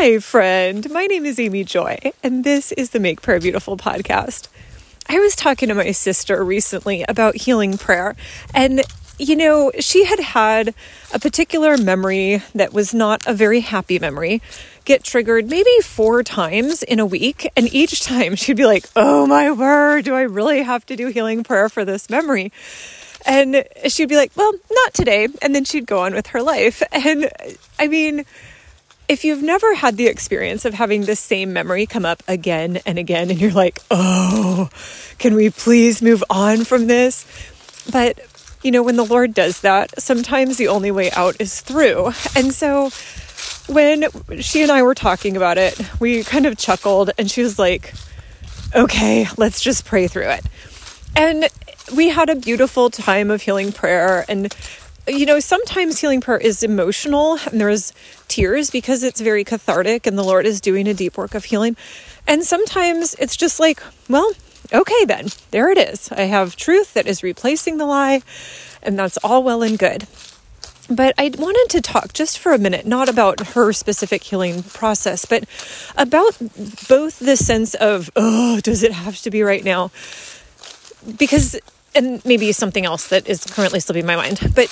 Hi, friend. My name is Amy Joy, and this is the Make Prayer Beautiful podcast. I was talking to my sister recently about healing prayer, and you know, she had had a particular memory that was not a very happy memory get triggered maybe four times in a week. And each time she'd be like, Oh my word, do I really have to do healing prayer for this memory? And she'd be like, Well, not today. And then she'd go on with her life. And I mean, if you've never had the experience of having the same memory come up again and again, and you're like, oh, can we please move on from this? But, you know, when the Lord does that, sometimes the only way out is through. And so when she and I were talking about it, we kind of chuckled, and she was like, okay, let's just pray through it. And we had a beautiful time of healing prayer and you know, sometimes healing prayer is emotional and there's tears because it's very cathartic and the Lord is doing a deep work of healing. And sometimes it's just like, well, okay, then there it is. I have truth that is replacing the lie, and that's all well and good. But I wanted to talk just for a minute, not about her specific healing process, but about both the sense of, oh, does it have to be right now? Because, and maybe something else that is currently slipping my mind, but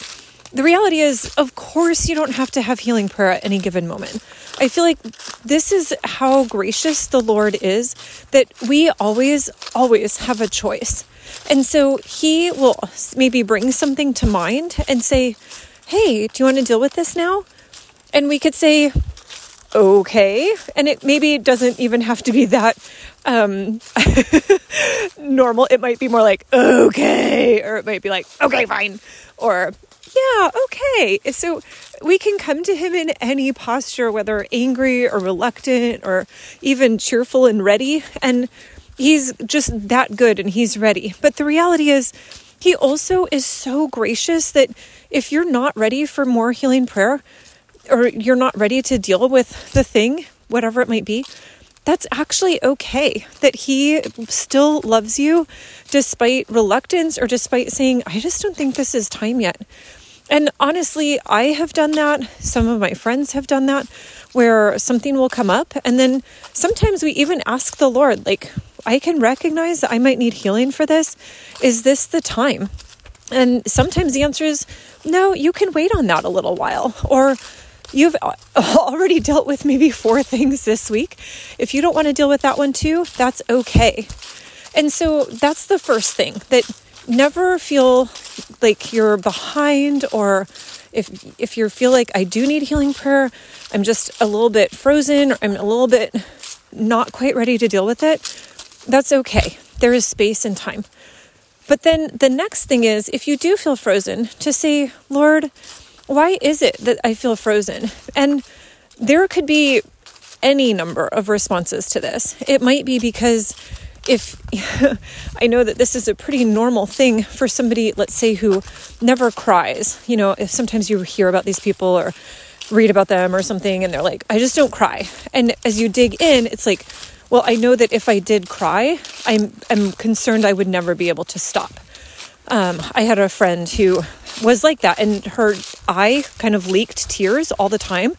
the reality is, of course, you don't have to have healing prayer at any given moment. I feel like this is how gracious the Lord is that we always, always have a choice. And so He will maybe bring something to mind and say, Hey, do you want to deal with this now? And we could say, okay. And it maybe doesn't even have to be that um, normal. It might be more like, okay, or it might be like, okay, fine, or yeah, okay. So we can come to him in any posture, whether angry or reluctant or even cheerful and ready. And he's just that good and he's ready. But the reality is, he also is so gracious that if you're not ready for more healing prayer or you're not ready to deal with the thing, whatever it might be, that's actually okay. That he still loves you despite reluctance or despite saying, I just don't think this is time yet. And honestly, I have done that. Some of my friends have done that where something will come up. And then sometimes we even ask the Lord, like, I can recognize that I might need healing for this. Is this the time? And sometimes the answer is no, you can wait on that a little while. Or you've already dealt with maybe four things this week. If you don't want to deal with that one too, that's okay. And so that's the first thing that never feel like you're behind or if if you feel like I do need healing prayer, I'm just a little bit frozen or I'm a little bit not quite ready to deal with it, that's okay. There is space and time. But then the next thing is if you do feel frozen, to say, Lord, why is it that I feel frozen? And there could be any number of responses to this. It might be because if I know that this is a pretty normal thing for somebody, let's say, who never cries, you know, if sometimes you hear about these people or read about them or something and they're like, I just don't cry. And as you dig in, it's like, well, I know that if I did cry, I'm, I'm concerned I would never be able to stop. Um, I had a friend who was like that, and her eye kind of leaked tears all the time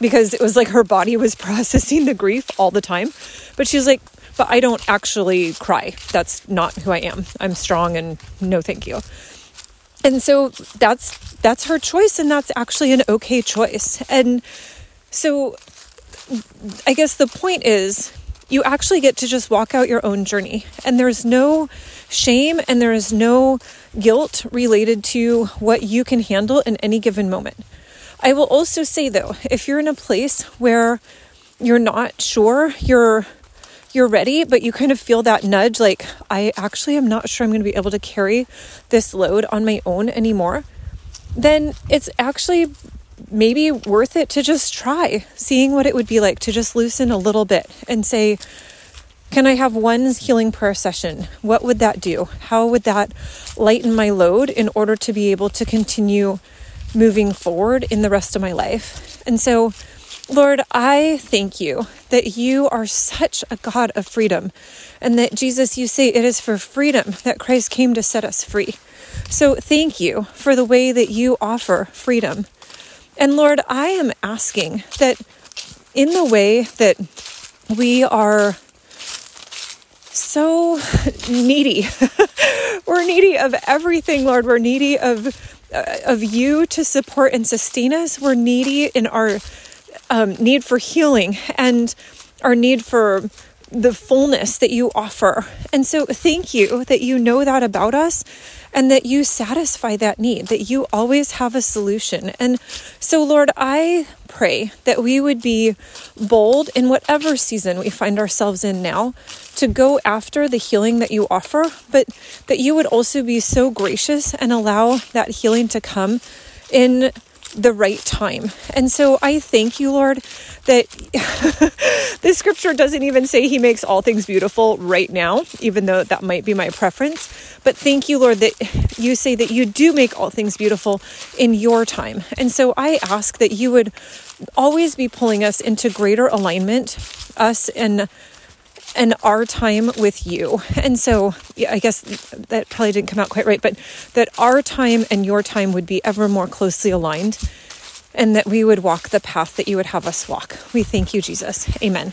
because it was like her body was processing the grief all the time. But she was like, but I don't actually cry. That's not who I am. I'm strong and no thank you. And so that's that's her choice and that's actually an okay choice. And so I guess the point is you actually get to just walk out your own journey and there's no shame and there is no guilt related to what you can handle in any given moment. I will also say though, if you're in a place where you're not sure you're you're ready, but you kind of feel that nudge like, I actually am not sure I'm going to be able to carry this load on my own anymore, then it's actually maybe worth it to just try seeing what it would be like to just loosen a little bit and say, can I have one healing prayer session? What would that do? How would that lighten my load in order to be able to continue moving forward in the rest of my life? And so, Lord, I thank you that you are such a God of freedom and that Jesus, you say it is for freedom that Christ came to set us free. So thank you for the way that you offer freedom. And Lord, I am asking that in the way that we are so needy. We're needy of everything, Lord. We're needy of uh, of you to support and sustain us. We're needy in our um, need for healing and our need for the fullness that you offer. And so, thank you that you know that about us and that you satisfy that need, that you always have a solution. And so, Lord, I pray that we would be bold in whatever season we find ourselves in now to go after the healing that you offer, but that you would also be so gracious and allow that healing to come in the right time. And so I thank you, Lord, that this scripture doesn't even say he makes all things beautiful right now, even though that might be my preference. But thank you, Lord, that you say that you do make all things beautiful in your time. And so I ask that you would always be pulling us into greater alignment, us and and our time with you. And so, yeah, I guess that probably didn't come out quite right, but that our time and your time would be ever more closely aligned and that we would walk the path that you would have us walk. We thank you, Jesus. Amen.